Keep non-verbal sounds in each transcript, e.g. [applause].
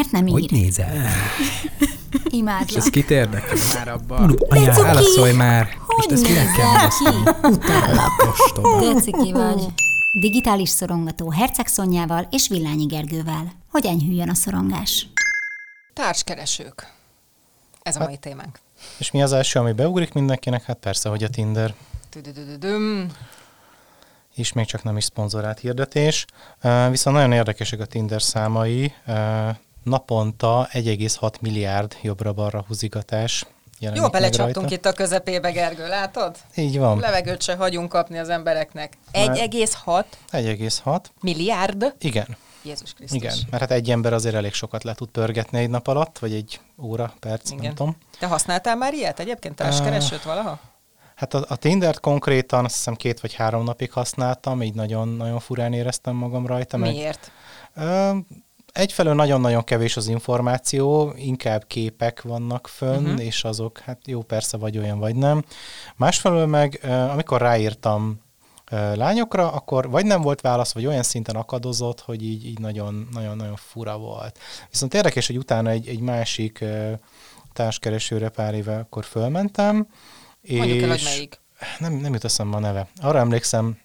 miért nem ír? Hogy nézel? [laughs] És Imádlak. ez kit érdekel már abban? Cuki! válaszolj már! Hogy Most ezt kell válaszolni? Utállak. Deciki vagy. Digitális szorongató Herceg Szonyával és Villányi Gergővel. Hogy enyhüljön a szorongás? Társkeresők. Ez a mai témánk. És mi az első, ami beugrik mindenkinek? Hát persze, hogy a Tinder. És még csak nem is szponzorált hirdetés. Uh, viszont nagyon érdekesek a Tinder számai. Uh, naponta 1,6 milliárd jobbra-balra húzigatás jelenik Jó, belecsaptunk itt a közepébe, Gergő, látod? Így van. Levegőt se hagyunk kapni az embereknek. Már- 1,6 1,6. milliárd? Igen, Jézus Krisztus. igen. Mert hát egy ember azért elég sokat le tud pörgetni egy nap alatt, vagy egy óra, perc, Igen. nem tudom. Te használtál már ilyet egyébként? Társkeresőt valaha? Hát a, a Tindert konkrétan azt hiszem két vagy három napig használtam, így nagyon, nagyon furán éreztem magam rajta. meg- Miért? Ö, Egyfelől nagyon-nagyon kevés az információ, inkább képek vannak fönn, uh-huh. és azok, hát jó, persze vagy olyan, vagy nem. Másfelől meg, amikor ráírtam lányokra, akkor vagy nem volt válasz, vagy olyan szinten akadozott, hogy így, így nagyon, nagyon, nagyon fura volt. Viszont érdekes, hogy utána egy, egy másik társkeresőre pár éve akkor fölmentem, Mondjuk el, hogy melyik. nem, nem jut eszembe a neve. Arra emlékszem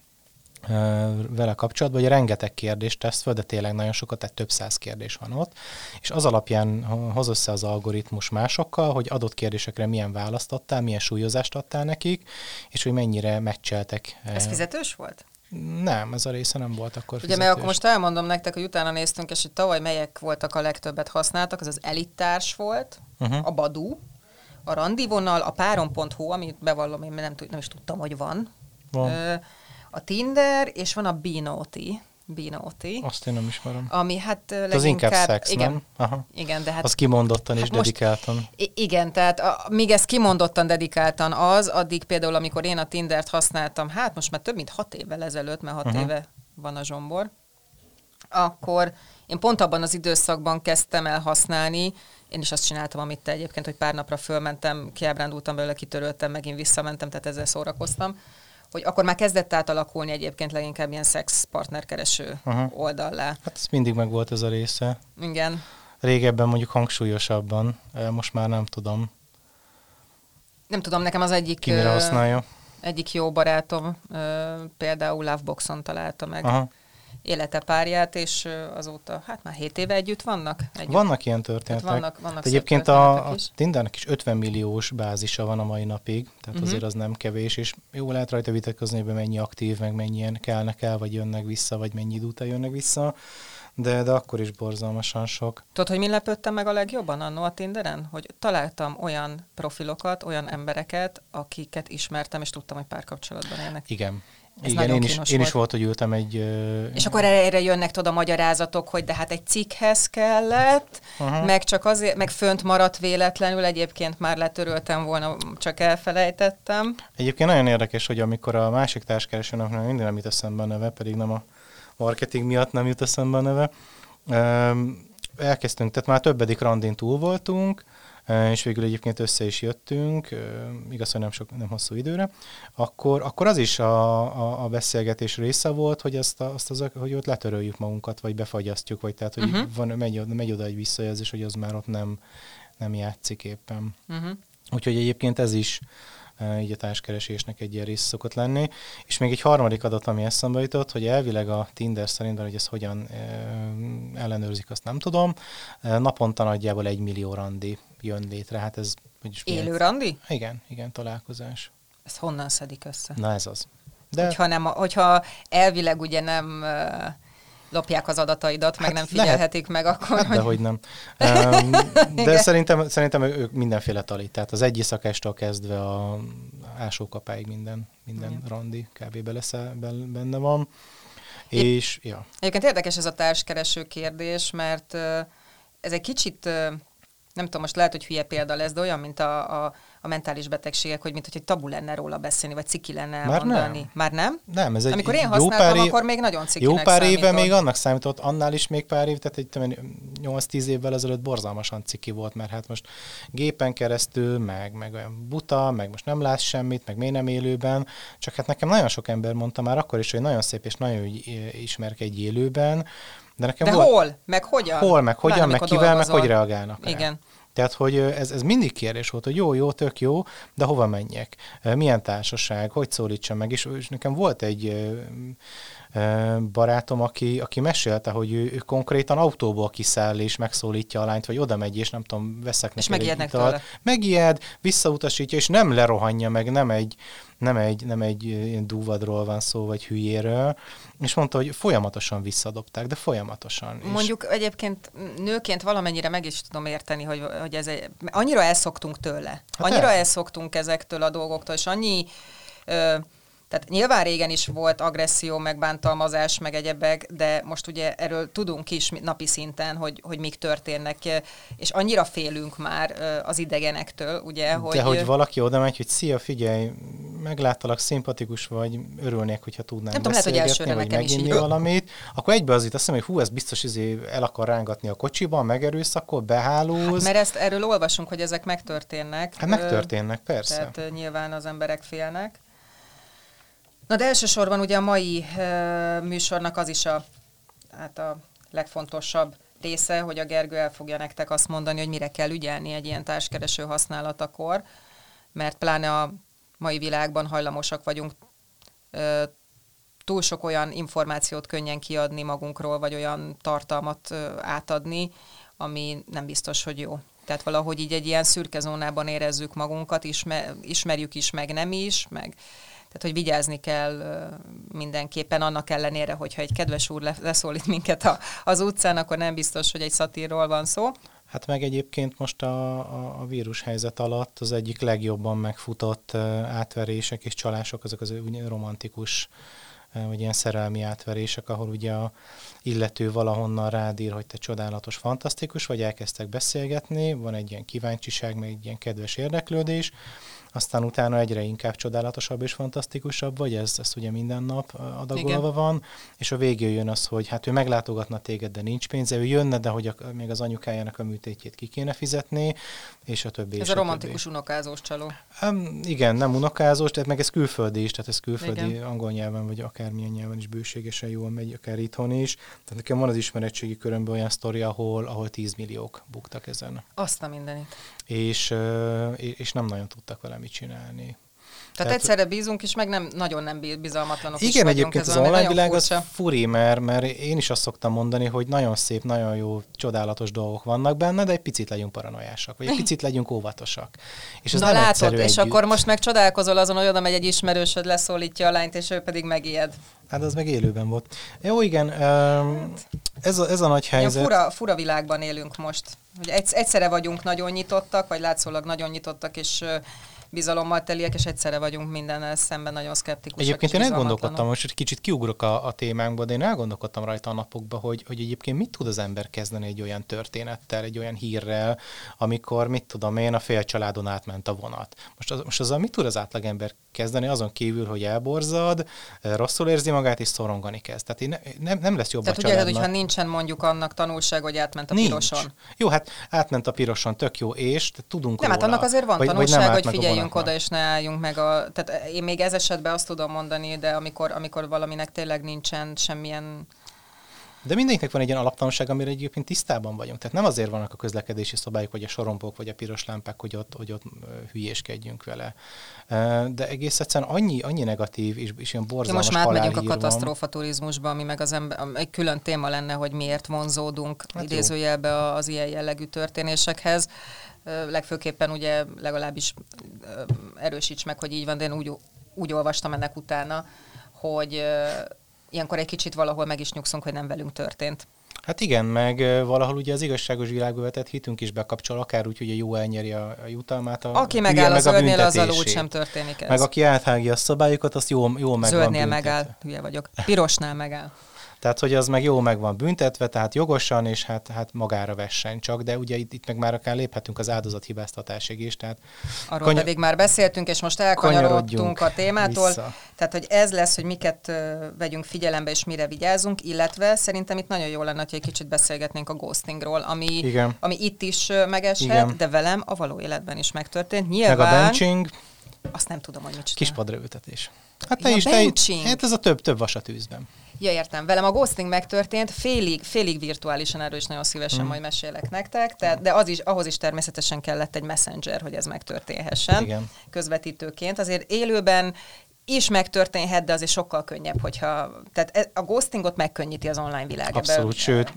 vele kapcsolatban, hogy rengeteg kérdést tesz föl, de tényleg nagyon sokat, tehát több száz kérdés van ott, és az alapján ho- hoz össze az algoritmus másokkal, hogy adott kérdésekre milyen választ adtál, milyen súlyozást adtál nekik, és hogy mennyire meccseltek. Ez fizetős volt? Nem, ez a része nem volt akkor Ugye, mert akkor most elmondom nektek, hogy utána néztünk, és hogy tavaly melyek voltak a legtöbbet használtak, az az elittárs volt, Uh-huh. a Badu, a randivonal, a páron.hu, amit bevallom, én nem, tud- nem is tudtam, hogy van. Van. Ö, A Tinder, és van a Binoti, Binoti, Azt én nem ismerem. ami hát ö, Az inkább leginkább... szex, igen, nem? Aha. igen, de hát... Az kimondottan és hát most- dedikáltan. Igen, tehát a, míg ez kimondottan dedikáltan az, addig például, amikor én a Tindert használtam, hát most már több mint hat évvel ezelőtt, mert hat uh-huh. éve van a zsombor, akkor én pont abban az időszakban kezdtem el használni, én is azt csináltam, amit te egyébként, hogy pár napra fölmentem, kiábrándultam belőle, kitöröltem, megint visszamentem, tehát ezzel szórakoztam, hogy akkor már kezdett átalakulni egyébként leginkább ilyen szex partnerkereső Aha. oldallá. Hát ez mindig meg volt ez a része. Igen. Régebben mondjuk hangsúlyosabban, most már nem tudom, Nem tudom, nekem az egyik... ki mire használja. Egyik jó barátom például Loveboxon találta meg Aha. Élete párját, és azóta, hát már 7 éve együtt vannak. Együtt. Vannak ilyen történetek. Tehát vannak- vannak egyébként a, a. Tindernek is 50 milliós bázisa van a mai napig, tehát uh-huh. azért az nem kevés, és jó lehet rajta vitatkozni, hogy mennyi aktív, meg mennyien kelnek el, vagy jönnek vissza, vagy mennyi idő után jönnek vissza, de, de akkor is borzalmasan sok. Tudod, hogy mi lepődtem meg a legjobban annó a Tinderen? Hogy találtam olyan profilokat, olyan embereket, akiket ismertem, és tudtam, hogy párkapcsolatban élnek. Igen. Ez Igen, én is, én is volt. hogy ültem egy... És akkor erre, jönnek tudod a magyarázatok, hogy de hát egy cikkhez kellett, uh-huh. meg csak azért, meg fönt maradt véletlenül, egyébként már letöröltem volna, csak elfelejtettem. Egyébként nagyon érdekes, hogy amikor a másik társkeresőnek nem mindig nem jut eszembe a neve, pedig nem a marketing miatt nem jut eszembe a neve. Elkezdtünk, tehát már többedik randin túl voltunk, és végül egyébként össze is jöttünk, igaz, hogy nem, sok, nem hosszú időre, akkor, akkor az is a, a, a beszélgetés része volt, hogy, azt, a, azt az, hogy ott letöröljük magunkat, vagy befagyasztjuk, vagy tehát, hogy uh-huh. van, megy, megy oda egy visszajelzés, hogy az már ott nem, nem játszik éppen. Uh-huh. Úgyhogy egyébként ez is így a társkeresésnek egy ilyen része szokott lenni. És még egy harmadik adat, ami eszembe jutott, hogy elvileg a Tinder szerint, hogy ez hogyan ellenőrzik, azt nem tudom. Naponta nagyjából egy millió randi jön létre. Hát ez... Milyen- Élő randi? Igen, igen, találkozás. Ezt honnan szedik össze? Na ez az. De... Hogyha, nem, hogyha elvileg ugye nem lopják az adataidat, meg Hát nem lehet. figyelhetik meg, akkor... Hát, hogy nem. [laughs] Um, de szerintem, szerintem ők mindenféle talit. Tehát az egy szakástól kezdve a ásókapáig minden, minden Igen. randi kb. Bele, benne van. É- És, ja. Egyébként érdekes ez a társkereső kérdés, mert ez egy kicsit, nem tudom, most lehet, hogy hülye példa lesz, de olyan, mint a, a, a mentális betegségek, hogy mint hogy egy tabu lenne róla beszélni, vagy ciki lenne Már elmondani. nem. Már nem? Nem, ez egy Amikor én jó használtam, pár év, akkor még nagyon cikinek Jó pár éve számított. még annak számított, annál is még pár év, tehát egy tudom én, 8-10 évvel ezelőtt borzalmasan ciki volt, mert hát most gépen keresztül, meg, meg olyan buta, meg most nem látsz semmit, meg miért nem élőben, csak hát nekem nagyon sok ember mondta már akkor is, hogy nagyon szép és nagyon eh, ismerkedj élőben, De nekem De volt, hol? Meg hogyan? hol, meg hogyan, Pláne, meg kivel, meg dolgozol. hogy reagálnak rá. Igen. Tehát, hogy ez, ez mindig kérdés volt, hogy jó, jó, tök jó, de hova menjek? Milyen társaság? Hogy szólítsam meg? És, és nekem volt egy barátom, aki, aki mesélte, hogy ő, ő konkrétan autóból kiszáll és megszólítja a lányt, vagy oda megy, és nem tudom, veszek És neki egy megijednek italt. tőle. Megijed, visszautasítja, és nem lerohanja meg, nem egy, nem egy, nem egy dúvadról van szó, vagy hülyéről, és mondta, hogy folyamatosan visszadobták, de folyamatosan. És- Mondjuk egyébként nőként valamennyire meg is tudom érteni, hogy, hogy ez egy, annyira elszoktunk tőle. Annyira el. elszoktunk ezektől a dolgoktól, és annyi... Ö, tehát nyilván régen is volt agresszió, meg bántalmazás, meg egyebek, de most ugye erről tudunk is napi szinten, hogy, hogy mik történnek, és annyira félünk már az idegenektől, ugye, hogy... De hogy valaki oda megy, hogy szia, figyelj, megláttalak, szimpatikus vagy, örülnék, hogyha tudnám Nem tudom, lehet, hogy elsőre vagy nekem is így- valamit, akkor egyből az itt azt mondom, hogy hú, ez biztos izé el akar rángatni a kocsiban, megerőszakol, behálóz. Hát, mert ezt erről olvasunk, hogy ezek megtörténnek. Hát megtörténnek, persze. Tehát nyilván az emberek félnek. Na de elsősorban ugye a mai ö, műsornak az is a, hát a legfontosabb része, hogy a Gergő el fogja nektek azt mondani, hogy mire kell ügyelni egy ilyen társkereső használatakor, mert pláne a mai világban hajlamosak vagyunk ö, túl sok olyan információt könnyen kiadni magunkról, vagy olyan tartalmat ö, átadni, ami nem biztos, hogy jó. Tehát valahogy így egy ilyen szürke zónában érezzük magunkat, ismer, ismerjük is, meg nem is, meg tehát, hogy vigyázni kell mindenképpen annak ellenére, hogyha egy kedves úr le- leszólít minket a, az utcán, akkor nem biztos, hogy egy szatírról van szó. Hát meg egyébként most a, a, a vírus helyzet alatt az egyik legjobban megfutott átverések és csalások, azok az ugye romantikus vagy ilyen szerelmi átverések, ahol ugye a illető valahonnan rádír, hogy te csodálatos, fantasztikus, vagy elkezdtek beszélgetni, van egy ilyen kíváncsiság, meg egy ilyen kedves érdeklődés, aztán utána egyre inkább csodálatosabb és fantasztikusabb vagy, ez, ez ugye minden nap adagolva Igen. van, és a végén jön az, hogy hát ő meglátogatna téged, de nincs pénze, ő jönne, de hogy a, még az anyukájának a műtétjét ki kéne fizetni, és a többi. Ez a többi. romantikus unokázós csaló. Um, igen, nem unokázós, tehát meg ez külföldi is, tehát ez külföldi Igen. angol nyelven, vagy akármilyen nyelven is bőségesen jól megy, akár itthon is. Tehát nekem van az ismeretségi körömben olyan sztori, ahol, ahol 10 milliók buktak ezen. Azt a mindenit. És, és nem nagyon tudtak vele mit csinálni. Tehát, Tehát- egyszerre bízunk is, meg nem, nagyon nem bizalmatlanok is Igen, vagyunk. egyébként az online világ az furi, mert, mert én is azt szoktam mondani, hogy nagyon szép, nagyon jó, csodálatos dolgok vannak benne, de egy picit legyünk paranoiásak, vagy egy picit legyünk óvatosak. És ez Na nem látod, egyszerű és együtt. akkor most meg csodálkozol azon, hogy oda megy egy ismerősöd, leszólítja a lányt, és ő pedig megijed. Hát az meg élőben volt. Jó, igen, öm, ez a, ez a nagy helyzet. fura, fura világban élünk most. Hogy egy, egyszerre vagyunk nagyon nyitottak, vagy látszólag nagyon nyitottak, és bizalommal teliek, és egyszerre vagyunk mindennel szemben nagyon szkeptikusak. Egyébként én elgondolkodtam, most egy kicsit kiugrok a, a témánkba, de én elgondolkodtam rajta a napokban, hogy, hogy egyébként mit tud az ember kezdeni egy olyan történettel, egy olyan hírrel, amikor, mit tudom én, a fél családon átment a vonat. Most, az, most azzal mit tud az átlagember kezdeni, azon kívül, hogy elborzad, rosszul érzi magát, és szorongani kezd. Tehát én ne, nem, nem lesz jobb Tehát a ugye, családnak. hogyha nincsen mondjuk annak tanulság, hogy átment a Nincs. piroson. Jó, hát átment a piroson, tök jó, és tudunk Nem, hát róla. annak azért van Vagy- vagy tanulság, állt hogy figyeljünk vonatnak. oda, és ne álljunk meg a... Tehát én még ez esetben azt tudom mondani, de amikor, amikor valaminek tényleg nincsen semmilyen... De mindenkinek van egy ilyen alaptanulság, amire egyébként tisztában vagyunk. Tehát nem azért vannak a közlekedési szabályok, vagy a sorompók, vagy a piros lámpák, hogy ott, hogy ott hülyéskedjünk vele. De egész egyszerűen annyi, annyi negatív és, és ilyen borzalmas most már átmegyünk a katasztrófa turizmusba, ami meg az ember, egy külön téma lenne, hogy miért vonzódunk Hát jó. idézőjelbe az ilyen jellegű történésekhez. Legfőképpen ugye legalábbis erősíts meg, hogy így van, de én úgy, úgy olvastam ennek utána, hogy ilyenkor egy kicsit valahol meg is nyugszunk, hogy nem velünk történt. Hát igen, meg valahol ugye az igazságos világba vetett hitünk is bekapcsol, akár úgy, hogy a jó elnyeri a, jutalmát. A Aki megáll meg zöldnél, azzal úgy büntetését. sem történik ez. Meg aki áthágja a szabályokat, azt jó, jó meg Zöldnél megáll, hülye vagyok. Pirosnál megáll. Tehát, hogy az meg jó meg van büntetve, tehát jogosan, és hát, hát magára vessen csak, de ugye itt, itt meg már akár léphetünk az áldozathibáztatásig is, tehát Arról Kanya- pedig már beszéltünk, és most elkanyarodtunk a témától. vissza. Tehát, hogy ez lesz, hogy miket vegyünk figyelembe, és mire vigyázunk, illetve szerintem itt nagyon jó lenne, hogy egy kicsit beszélgetnénk a ghostingról, ami, Igen. ami itt is megeshet, Igen. de velem a való életben is megtörtént. meg a Nyilván, benching, azt nem tudom, hogy mit csinál. kispadra ültetés. Hát te Ja, is, te, benching. hát ez a több, több vas a tűzben. Ja, értem. Velem a ghosting megtörtént, félig, félig virtuálisan, erről is nagyon szívesen Hmm. majd mesélek nektek, tehát, de az is, ahhoz is természetesen kellett egy messenger, hogy ez megtörténhessen Igen. közvetítőként. Azért élőben is megtörténhet, de azért sokkal könnyebb, hogyha... Tehát e- a ghostingot megkönnyíti az online világ. Ebben- Abszolút, sőt,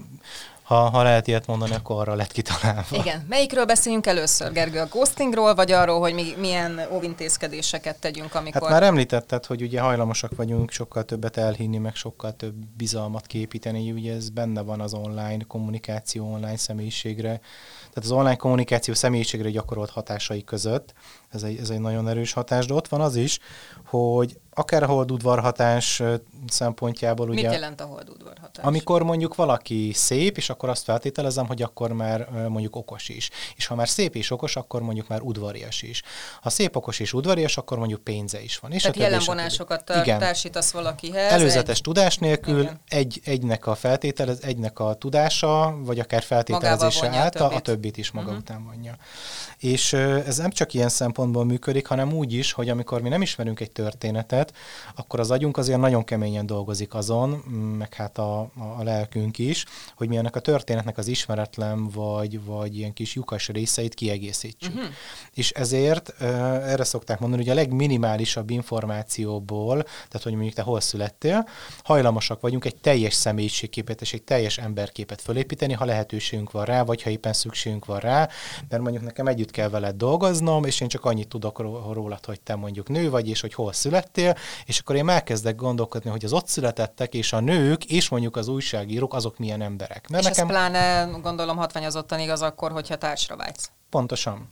ha, ha lehet ilyet mondani, akkor arra lett kitalálva. Igen. Melyikről beszéljünk először, Gergő? A ghostingról, vagy arról, hogy mi, milyen óvintézkedéseket tegyünk, amikor... Hát már említetted, hogy ugye hajlamosak vagyunk sokkal többet elhinni, meg sokkal több bizalmat képíteni, ugye ez benne van az online kommunikáció, online személyiségre. Tehát az online kommunikáció személyiségre gyakorolt hatásai között, ez egy, ez egy nagyon erős hatás, de ott van az is, hogy akár a holdudvarhatás szempontjából Mit ugye... jelent a holdudvarhatás? Amikor mondjuk valaki szép, és akkor azt feltételezem, hogy akkor már mondjuk okos is. És ha már szép és okos, akkor mondjuk már udvarias is. Ha szép, okos és udvarias, akkor mondjuk pénze is van. És Tehát jellemvonásokat Igen. társítasz valakihez. Előzetes egy- tudás nélkül Igen. egy, egynek a feltételez, egynek a tudása, vagy akár feltételezése vonja a által a többit. többit is maga Mhm. után vonja. És ez nem csak ilyen szempontból működik, hanem úgy is, hogy amikor mi nem ismerünk egy történetet, akkor az agyunk azért nagyon keményen dolgozik azon, m, meg hát a, a, lelkünk is, hogy mi ennek a történetnek az ismeretlen, vagy, vagy ilyen kis lyukas részeit kiegészítsük. Mhm. És ezért erre szokták mondani, hogy a legminimálisabb információból, tehát hogy mondjuk te hol születtél, hajlamosak vagyunk egy teljes személyiségképet és egy teljes emberképet fölépíteni, ha lehetőségünk van rá, vagy ha éppen szükségünk van rá, mert mondjuk nekem együtt kell veled dolgoznom, és én csak annyit tudok ró- rólad, hogy te mondjuk nő vagy, és hogy hol születtél, és akkor én elkezdek gondolkodni, hogy az ott születettek, és a nők, és mondjuk az újságírók, azok milyen emberek. Mert És nekem... ez pláne gondolom hatványozottan igaz akkor, hogyha társra vágysz. Pontosan.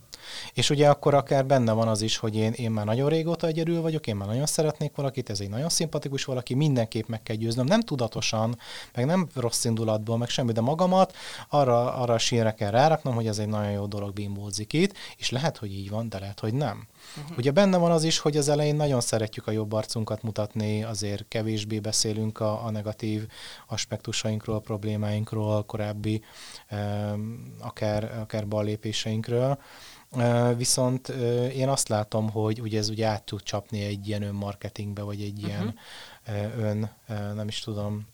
És ugye akkor akár benne van az is, hogy én, én már nagyon régóta egyedül vagyok, én már nagyon szeretnék valakit, ez egy nagyon szimpatikus valaki, mindenképp meg kell győznöm, nem tudatosan, meg nem rossz indulatból, meg semmi, de magamat arra, arra a sínre kell ráraknom, hogy ez egy nagyon jó dolog bimbózik itt, és lehet, hogy így van, de lehet, hogy nem. Uh-huh. Ugye benne van az is, hogy az elején nagyon szeretjük a jobb arcunkat mutatni, azért kevésbé beszélünk a, a negatív aspektusainkról, problémáinkról, korábbi um, akár, akár ballépéseinkről. Viszont én azt látom, hogy ugye ez ugye át tud csapni egy ilyen önmarketingbe, vagy egy uh-huh. ilyen uh, ön, nem is tudom,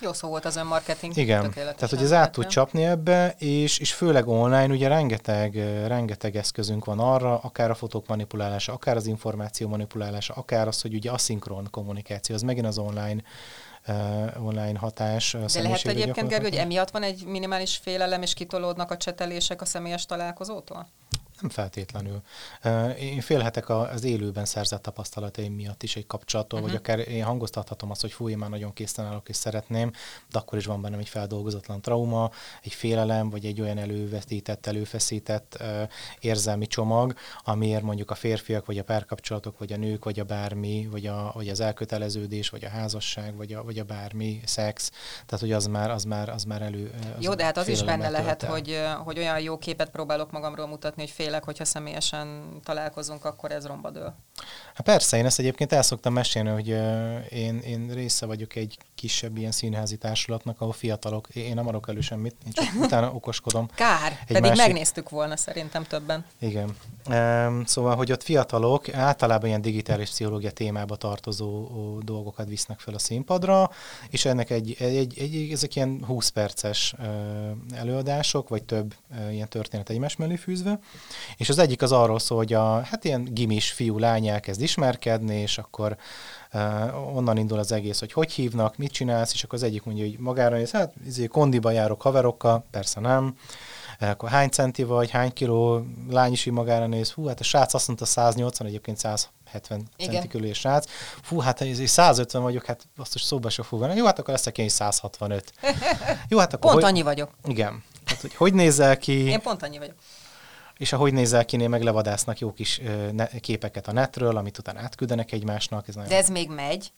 Jó szó volt az önmarketing. igen, tehát hogy ez át tud csapni ebbe, és, és főleg online ugye rengeteg, rengeteg eszközünk van arra, akár a fotók manipulálása, akár az információ manipulálása, akár az, hogy ugye aszinkron kommunikáció, az megint az online uh, online hatás. De lehet egyébként, Gergő, hogy emiatt van egy minimális félelem, és kitolódnak a csetelések a személyes találkozótól? Nem feltétlenül. Én félhetek az élőben szerzett tapasztalataim miatt is egy kapcsolattól, uh-huh. vagy akár én hangoztathatom azt, hogy fú, én már nagyon készen állok és szeretném, de akkor is van bennem egy feldolgozatlan trauma, egy félelem, vagy egy olyan elővetített, előfeszített érzelmi csomag, amiért mondjuk a férfiak, vagy a párkapcsolatok, vagy a nők, vagy a bármi, vagy, a, vagy az elköteleződés, vagy a házasság, vagy a, vagy a bármi, szex, tehát hogy az már, az már, az már elő. Az Jó, de hát az is benne lehet, el. hogy, hogy olyan jó képet próbálok magamról mutatni, hogy félek, hogyha személyesen találkozunk, akkor ez romba dől. Hát persze, én ezt egyébként el szoktam mesélni, hogy én, én része vagyok egy kisebb ilyen színházi társulatnak, ahol fiatalok, én nem adok elő semmit, én csak [laughs] utána okoskodom. Kár, Egy pedig másik- megnéztük volna szerintem többen. Igen. Szóval, hogy ott fiatalok általában ilyen digitális pszichológia témába tartozó dolgokat visznek fel a színpadra, és ennek egy, egy, egy, ezek ilyen 20 perces előadások, vagy több ilyen történet egymás mellé fűzve, és az egyik az arról szól, hogy a, hát ilyen gimis fiú-lány elkezd ismerkedni, és akkor Uh, onnan indul az egész, hogy hogy hívnak, mit csinálsz, és akkor az egyik mondja, hogy magára néz, hát izé, kondiba járok haverokkal, persze nem, akkor hány centi vagy, hány kiló, lány is így magára néz, hú, hát a srác azt mondta 180, egyébként 170 Igen. centi körül és srác, fú, hát ez 150 vagyok, hát azt is szóba se fog venni. Jó, hát akkor leszek én is 165. [laughs] Jó, hát akkor Pont hogy, annyi vagyok. Igen. Tehát, hogy hogy nézel ki, Én pont annyi vagyok. És ahogy nézel ki, meg levadásznak jó kis képeket a netről, amit utána átküldenek egymásnak. Ez nagyon De ez még megy.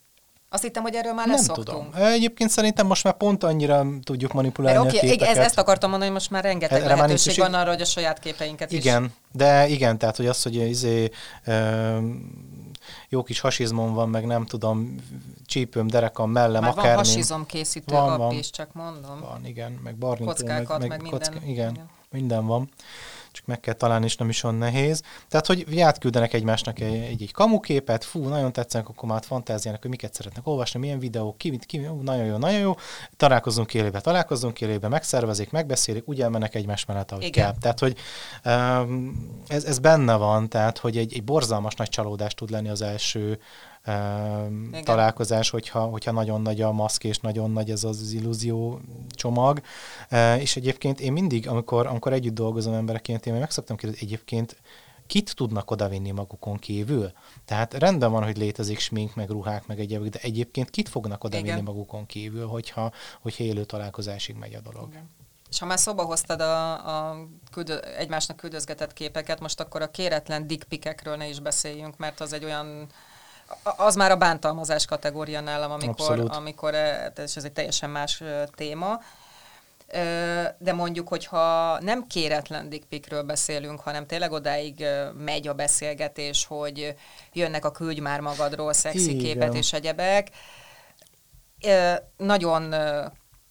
Azt hittem, hogy erről már nem leszoktunk. tudom. Egyébként szerintem most már pont annyira tudjuk manipulálni Mert a oké, képeket. ez, ezt akartam mondani, hogy most már rengeteg Erre már lehetőség szükség. van arra, hogy a saját képeinket is. Igen, de igen, tehát hogy az, hogy izé, ö, jó kis hasizmom van, meg nem tudom, csípőm, derekam, mellem, Már van akármi. hasizom készítő Van, van. is, csak mondom. Van, igen, meg barnitó, Kockákat, meg minden. Kocka, igen, Igen. minden van. Csak meg kell találni, és nem is olyan nehéz. Tehát, hogy átküldenek egymásnak egy, egy, egy kamuképet, fú, nagyon tetszenek, akkor már fantáziának, hogy miket szeretnek olvasni, milyen videók, ki, ki, ú, nagyon jó, nagyon jó, találkozunk élőbe, találkozunk élőbe, megszervezik, megbeszélik, úgy elmennek egymás mellett, ahogy Igen. kell. Tehát, hogy um, ez, ez benne van, tehát, hogy egy, egy borzalmas nagy csalódás tud lenni az első Igen. találkozás, hogyha, hogyha nagyon nagy a maszk, és nagyon nagy ez az illúzió csomag. És egyébként én mindig, amikor, amikor együtt dolgozom embereként, én meg szoktam kérdezni, egyébként kit tudnak odavinni magukon kívül? Tehát rendben van, hogy létezik smink, meg ruhák, meg egyébként, de egyébként kit fognak odavinni Igen. magukon kívül, hogyha, hogyha élő találkozásig megy a dolog? És ha már szóba hoztad a, a küldö, egymásnak küldözgetett képeket, most akkor a kéretlen dickpikekről ne is beszéljünk, mert az egy olyan, az már a bántalmazás kategória nálam, amikor, Abszolút. amikor eh, és ez egy teljesen más ö, téma. Ö, De mondjuk, hogyha nem kéretlen dickpikről beszélünk, hanem tényleg odáig megy a beszélgetés, hogy jönnek a küldj már magadról szexi Igen. képet és egyebek, nagyon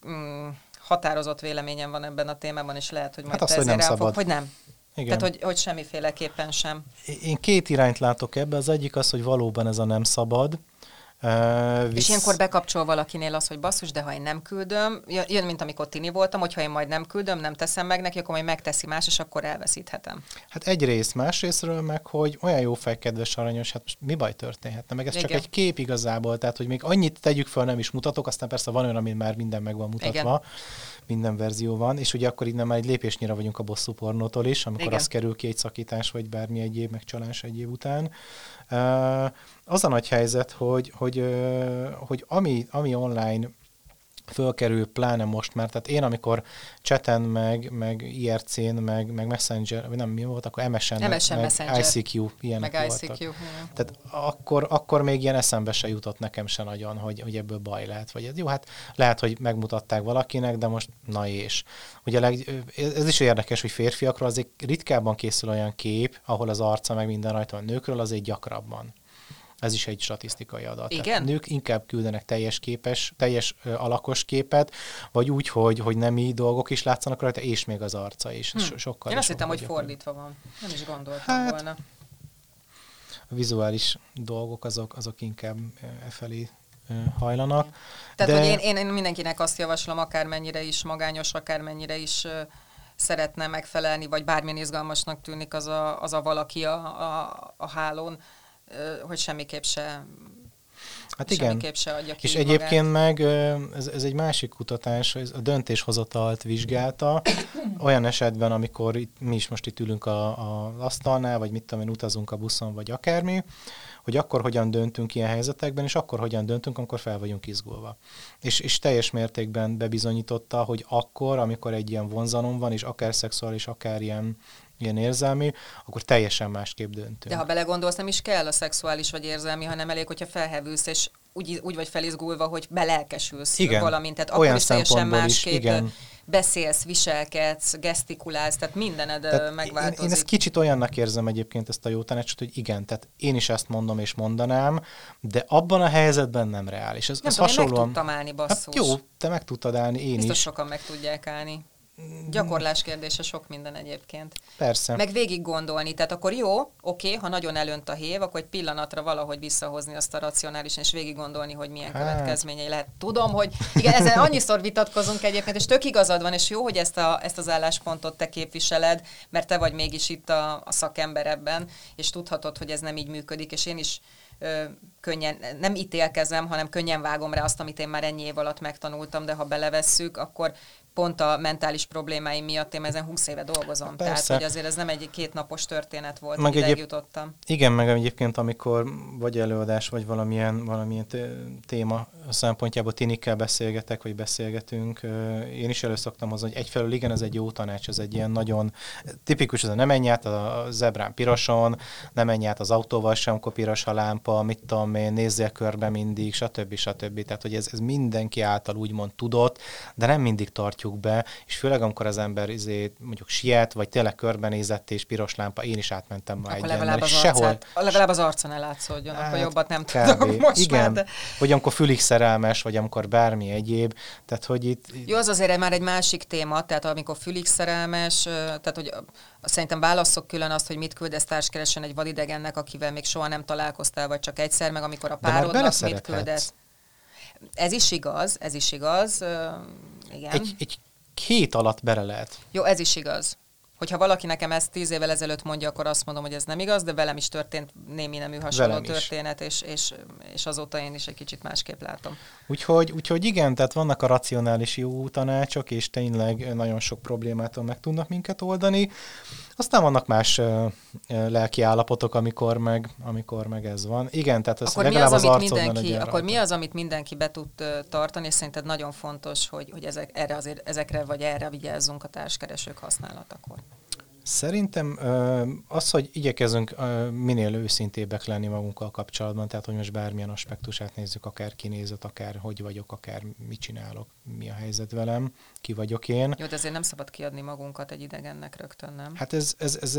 mm, határozott véleményem van ebben a témában, és lehet, hogy majd Hát te az, hogy nem ezért elfog- szabad. hogy nem. Igen. Tehát, hogy, hogy semmiféleképpen sem. Én két irányt látok ebbe. Az egyik az, hogy valóban ez a nem szabad. Uh, Visz... És ilyenkor bekapcsol valakinél az, hogy basszus, de ha én nem küldöm, jön, mint amikor tini voltam, hogyha én majd nem küldöm, nem teszem meg neki, akkor majd megteszi más, és akkor elveszíthetem. Hát egyrészt, másrésztről meg, hogy olyan jó fej, kedves aranyos, hát most mi baj történhetne? Meg ez csak Igen. egy kép igazából, tehát hogy még annyit tegyük föl, nem is mutatok, aztán persze van olyan, amin már minden meg van mutatva, Igen. minden verzió van, és ugye akkor innen már egy lépésnyire vagyunk a bosszú pornótól is, amikor Igen. az kerül ki egy szakítás, vagy bármi egyéb megcsalás egy év után. Uh, az a nagy helyzet, hogy, hogy, hogy ami, ami online fölkerül, pláne most már, tehát én amikor chaten, meg, meg IRC-n, meg, meg Messenger, vagy nem mi volt, akkor MSN, MSN meg, Messenger. ICQ, ilyenek Meg voltak. ICQ. igen. Tehát akkor, akkor még ilyen eszembe se jutott nekem se nagyon, hogy, hogy ebből baj lehet. Vagy jó, hát lehet, hogy megmutatták valakinek, de most na és. Ugye leg, ez is érdekes, hogy férfiakról azért ritkábban készül olyan kép, ahol az arca meg minden rajta van. Nőkről azért gyakrabban. Ez is egy statisztikai adat. Igen? Tehát nők inkább küldenek teljes képes, teljes alakos képet, vagy úgy, hogy, hogy nemi dolgok is látszanak rajta, és még az arca is. So- sokkal Hm. Én azt hittem, hogy fordítva van. Nem is gondoltam Hát, volna. A vizuális dolgok azok, azok inkább e felé hajlanak. Tehát, de... hogy én, én, mindenkinek azt javaslom, akármennyire is magányos, akármennyire is szeretne megfelelni, vagy bármilyen izgalmasnak tűnik az a, az a valaki a, a, a hálón, hogy semmiképp se Hát igen. se adja ki És magát. egyébként meg ez, ez egy másik kutatás, ez a döntéshozatalt vizsgálta, [coughs] olyan esetben, amikor itt, mi is most itt ülünk a, a asztalnál, vagy mit tudom én, utazunk a buszon, vagy akármi, hogy akkor hogyan döntünk ilyen helyzetekben, és akkor hogyan döntünk, amikor fel vagyunk izgulva. És, és teljes mértékben bebizonyította, hogy akkor, amikor egy ilyen vonzalom van, és akár szexuális, akár ilyen, ilyen érzelmi, akkor teljesen másképp döntünk. De ha belegondolsz, nem is kell a szexuális vagy érzelmi, hanem elég, hogyha felhevülsz, és úgy, úgy vagy felizgulva, hogy belelkesülsz Igen. valamint. Tehát Olyan akkor is teljesen szempontból is, másképp igen. beszélsz, viselkedsz, gesztikulálsz, tehát mindened Tehát tehát én, megváltozik. én ezt kicsit olyannak érzem egyébként ezt a jó tanácsot, hogy igen, tehát én is ezt mondom és mondanám, de abban a helyzetben nem reális. Ez, nem ez tudom, én meg hasonlóan... tudtam állni, basszus. Hát jó, te meg tudtad állni, én Biztos is. sokan meg tudják állni. Gyakorlás kérdése sok minden egyébként. Persze. Meg végig gondolni. Tehát akkor jó, oké, ha nagyon elönt a hév, akkor egy pillanatra valahogy visszahozni azt a racionálisan, és végig gondolni, hogy milyen Hát. következményei lehet. Tudom, hogy igen, ezen annyiszor vitatkozunk egyébként, és tök igazad van, és jó, hogy ezt, a, ezt az álláspontot te képviseled, mert te vagy mégis itt a, a szakember ebben, és tudhatod, hogy ez nem így működik, és én is ö, könnyen, nem ítélkezem, hanem könnyen vágom rá azt, amit én már ennyi év alatt megtanultam, de ha belevesszük, akkor pont a mentális problémáim miatt én ezen 20 éve dolgozom. Tehát, Persze. hogy azért ez nem egy kétnapos történet volt, Meg egyéb- jutottam. Igen, meg egyébként amikor vagy előadás, vagy valamilyen, valamilyen té- téma szempontjából tinikkel beszélgetek, vagy beszélgetünk, én is elő szoktam hozni, hogy egyfelől igen, ez egy jó tanács, ez egy ilyen nagyon tipikus, ez a nem menj át a zebrán piroson, nem menj át az autóval sem, akkor piros a lámpa, mit tudom én, nézzél körbe mindig, stb. stb. Tehát, hogy ez, ez mindenki által úgymond tudott, de nem mindig tartjuk mutatjuk be, és főleg amikor az ember izé, mondjuk siet, vagy tényleg körbenézett és piros lámpa, én is átmentem Akkor egy legalább az, sehol, arcát, legalább az arcon ellátszódjon, hát, akkor Hát, jobbat nem kb. tudok most Igen, már, de... vagy amikor fülig szerelmes, vagy amikor bármi egyéb, tehát hogy itt... Jó, az azért már egy másik téma, tehát amikor fülig szerelmes, tehát hogy szerintem válaszok külön azt, hogy mit küldesz társkeresen egy vadidegennek, akivel még soha nem találkoztál, vagy csak egyszer, meg amikor a már párodnak mit küldesz. Ez is igaz, ez is igaz, igen. Egy, egy hét alatt bele lehet. Jó, ez is igaz. Hogyha valaki nekem ezt tíz évvel ezelőtt mondja, akkor azt mondom, hogy ez nem igaz, de velem is történt némi nemű hasonló Velem is. történet, és, és, és azóta én is egy kicsit másképp látom. Úgyhogy, úgyhogy igen, tehát vannak a racionális jó tanácsok, és tényleg nagyon sok problémától meg tudnak minket oldani. Aztán vannak más ö, ö, lelki állapotok, amikor meg, amikor meg ez van. Igen, tehát ez akkor mi legalább az, az, amit mindenki, akkor mi rajta. az, amit mindenki be tud tartani, és szerinted nagyon fontos, hogy, hogy ezek, erre azért, ezekre vagy erre vigyázzunk a társkeresők használatakor. Szerintem az, hogy igyekezünk minél őszintébbek lenni magunkkal kapcsolatban, tehát hogy most bármilyen aspektusát nézzük, akár kinézet, akár hogy vagyok, akár mit csinálok, mi a helyzet velem, ki vagyok én. Jó, de azért nem szabad kiadni magunkat egy idegennek rögtön, nem? Hát ez, ez, ez,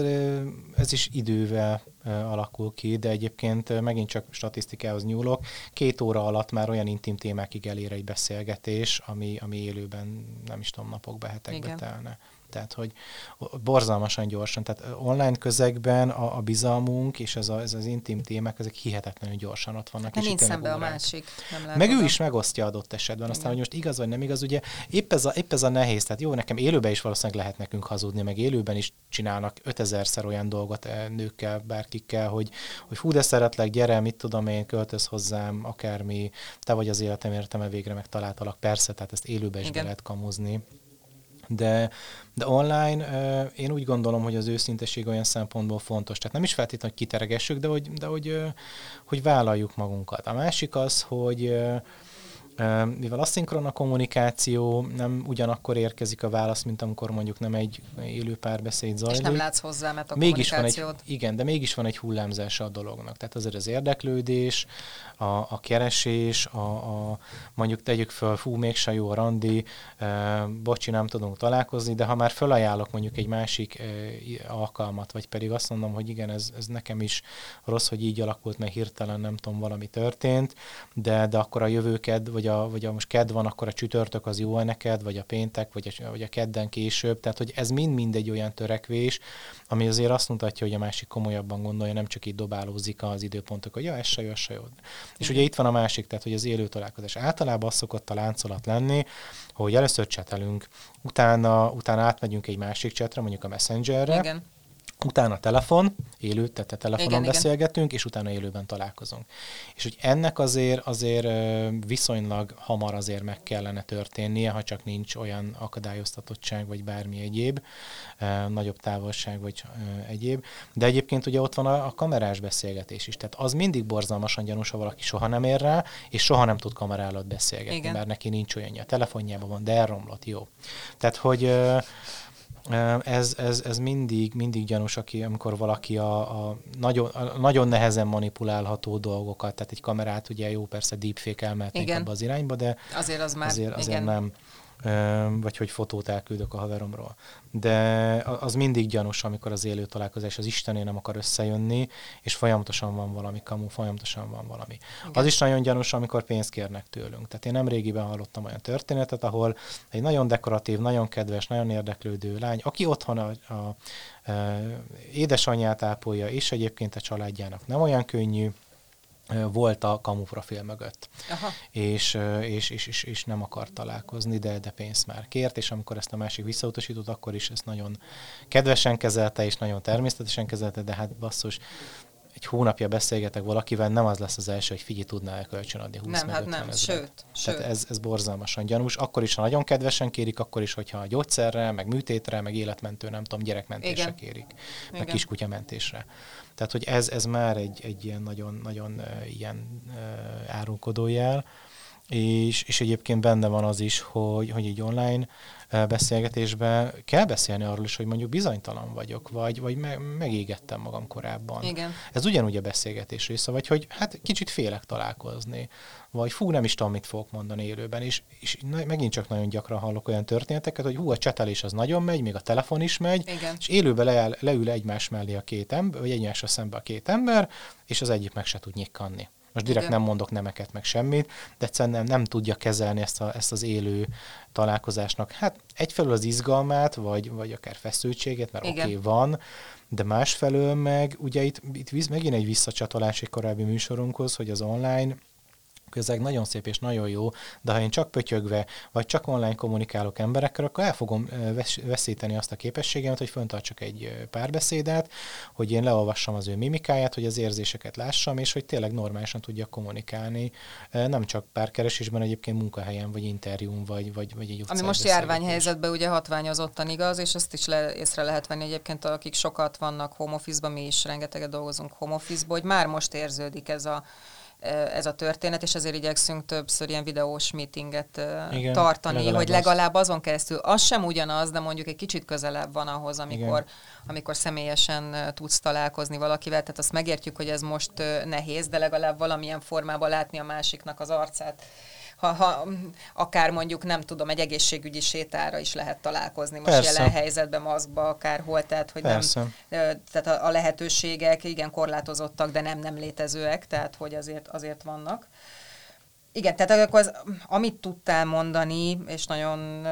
ez is idővel alakul ki, de egyébként megint csak statisztikához nyúlok. Két óra alatt már olyan intim témákig elér egy beszélgetés, ami, ami élőben nem is tudom, napokba, hetekbe Igen. telne. Tehát, hogy borzalmasan gyorsan, tehát online közegben a, a bizalmunk és ez, a, ez az intim témák, ezek hihetetlenül gyorsan ott vannak. Mert és nincs szembe a tényleg másik. Nem meg ő a- is megosztja adott esetben. Aztán, Igen. hogy most igaz vagy nem igaz, ugye épp ez, a, épp ez a nehéz. Tehát jó, nekem élőben is valószínűleg lehet nekünk hazudni, meg élőben is csinálnak 5000-szer olyan dolgot eh, nőkkel, bárkikkel, hogy, hogy fú, de szeretlek, gyere, mit tudom én, költöz hozzám, akármi, te vagy az életem értelme végre megtaláltalak. Persze, tehát ezt élőben is Igen. be lehet kamuzni. De, de online én úgy gondolom, hogy az őszinteség olyan szempontból fontos. Tehát nem is feltétlenül, hogy kiteregessük, de hogy, de hogy, hogy vállaljuk magunkat. A másik az, hogy mivel aszinkron a kommunikáció, nem ugyanakkor érkezik a válasz, mint amikor mondjuk nem egy élő párbeszéd zajlik. És nem látsz hozzá, mert a mégis van egy, igen, de mégis van egy hullámzása a dolognak. Tehát azért az érdeklődés, a, a keresés, a, a, mondjuk tegyük föl, fú, mégse jó a randi, e, bocsi, nem tudunk találkozni, de ha már felajánlok mondjuk egy másik e, alkalmat, vagy pedig azt mondom, hogy igen, ez, ez nekem is rossz, hogy így alakult, mert hirtelen nem tudom, valami történt, de, de akkor a jövőked, vagy a, vagy a most ked van, akkor a csütörtök az jó neked, vagy a péntek, vagy a, vagy a kedden később, tehát hogy ez mind-mind egy olyan törekvés, ami azért azt mutatja, hogy a másik komolyabban gondolja, nem csak így dobálózik az időpontok, hogy ja, ez se jó, ez se jó. És ugye itt van a másik, tehát hogy az élő találkozás. Általában az szokott a láncolat lenni, hogy először csetelünk, utána, utána átmegyünk egy másik csetre, mondjuk a Messengerre, Igen. Utána telefon, élő, tehát telefonon Igen, igen. beszélgetünk, és utána élőben találkozunk. És hogy ennek azért, azért viszonylag hamar azért meg kellene történnie, ha csak nincs olyan akadályoztatottság, vagy bármi egyéb, nagyobb távolság, vagy egyéb. De egyébként ugye ott van a, a kamerás beszélgetés is. Tehát az mindig borzalmasan gyanús, ha valaki soha nem ér rá, és soha nem tud kamera előtt beszélgetni, Igen. mert neki nincs olyanja. A telefonjában van, de elromlott, jó. Tehát, hogy Ez, ez, ez mindig, mindig gyanús, aki, amikor valaki a, a, nagyon, a nagyon nehezen manipulálható dolgokat, tehát egy kamerát ugye jó, persze deepfake elmehetnénk Igen. abba az irányba, de Azért az már... azért, azért igen. nem. Vagy hogy fotót elküldök a haveromról. De az mindig gyanús, amikor az élő találkozás az Istené nem akar összejönni, és folyamatosan van valami kamu, folyamatosan van valami. Igen. Az is nagyon gyanús, amikor pénzt kérnek tőlünk. Tehát én nem régiben hallottam olyan történetet, ahol egy nagyon dekoratív, nagyon kedves, nagyon érdeklődő lány, aki otthon a, a, a édesanyját ápolja, és egyébként a családjának nem olyan könnyű, volt a kamu profil mögött Aha. és, és, és, és, és nem akar találkozni, de, de pénzt már kért, és amikor ezt a másik visszautasított, akkor is ezt nagyon kedvesen kezelte, és nagyon természetesen kezelte, de hát basszus, egy hónapja beszélgetek valakivel, nem az lesz az első, hogy figyelj, tudná el kölcsönadni 20 Nem, hát 50 nem, ezret. sőt, sőt. Tehát ez, ez borzalmasan gyanús. Akkor is, ha nagyon kedvesen kérik, akkor is, hogyha gyógyszerre, meg műtétre, meg életmentő, nem tudom, gyerekmentésre Igen. kérik, meg Igen. kiskutyamentésre. Tehát, hogy ez, ez már egy, egy ilyen nagyon, nagyon ilyen árulkodó jel. És, és egyébként benne van az is, hogy, hogy egy online beszélgetésben kell beszélni arról is, hogy mondjuk bizonytalan vagyok, vagy, vagy me, megégettem magam korábban. Igen. Ez ugyanúgy a beszélgetés része, vagy hogy hát kicsit félek találkozni, vagy fú, nem is tudom, mit fogok mondani élőben, és, és megint csak nagyon gyakran hallok olyan történeteket, hogy hú, a csetelés az nagyon megy, még a telefon is megy, Igen. és élőben le, leül egymás mellé a két ember, vagy egymásra szembe a két ember, és az egyik meg se tud nyikkanni. Most direkt Igen. nem mondok nemeket, meg semmit, de egyszerűen nem, nem tudja kezelni ezt, a, ezt az élő találkozásnak. Hát egyfelől az izgalmát, vagy, vagy akár feszültséget, mert oké, okay, van, de másfelől meg ugye itt, itt megint egy visszacsatolás egy korábbi műsorunkhoz, hogy az online közeg nagyon szép és nagyon jó, de ha én csak pötyögve, vagy csak online kommunikálok emberekkel, akkor el fogom veszíteni azt a képességemet, hogy föntartsak egy párbeszédet, hogy én leolvassam az ő mimikáját, hogy az érzéseket lássam, és hogy tényleg normálisan tudja kommunikálni, nem csak párkeresésben, egyébként munkahelyen, vagy interjún, vagy, vagy, vagy egy Ami most járványhelyzetben ugye hatványozottan igaz, és azt is le, észre lehet venni egyébként, akik sokat vannak home office-ban, mi is rengeteget dolgozunk home office hogy már most érződik ez a ez a történet, és ezért igyekszünk többször ilyen videós meetinget Igen, tartani, legalább hogy legalább azon keresztül, az sem ugyanaz, de mondjuk egy kicsit közelebb van ahhoz, amikor, amikor személyesen tudsz találkozni valakivel, tehát azt megértjük, hogy ez most nehéz, de legalább valamilyen formában látni a másiknak az arcát ha, ha akár mondjuk nem tudom, egy egészségügyi sétára is lehet találkozni most Persze. jelen helyzetben maszkba, akárhol, tehát hogy Persze. nem, tehát a, a lehetőségek igen korlátozottak, de nem nem létezőek, tehát hogy azért, azért vannak. Igen, tehát akkor az, amit tudtál mondani, és nagyon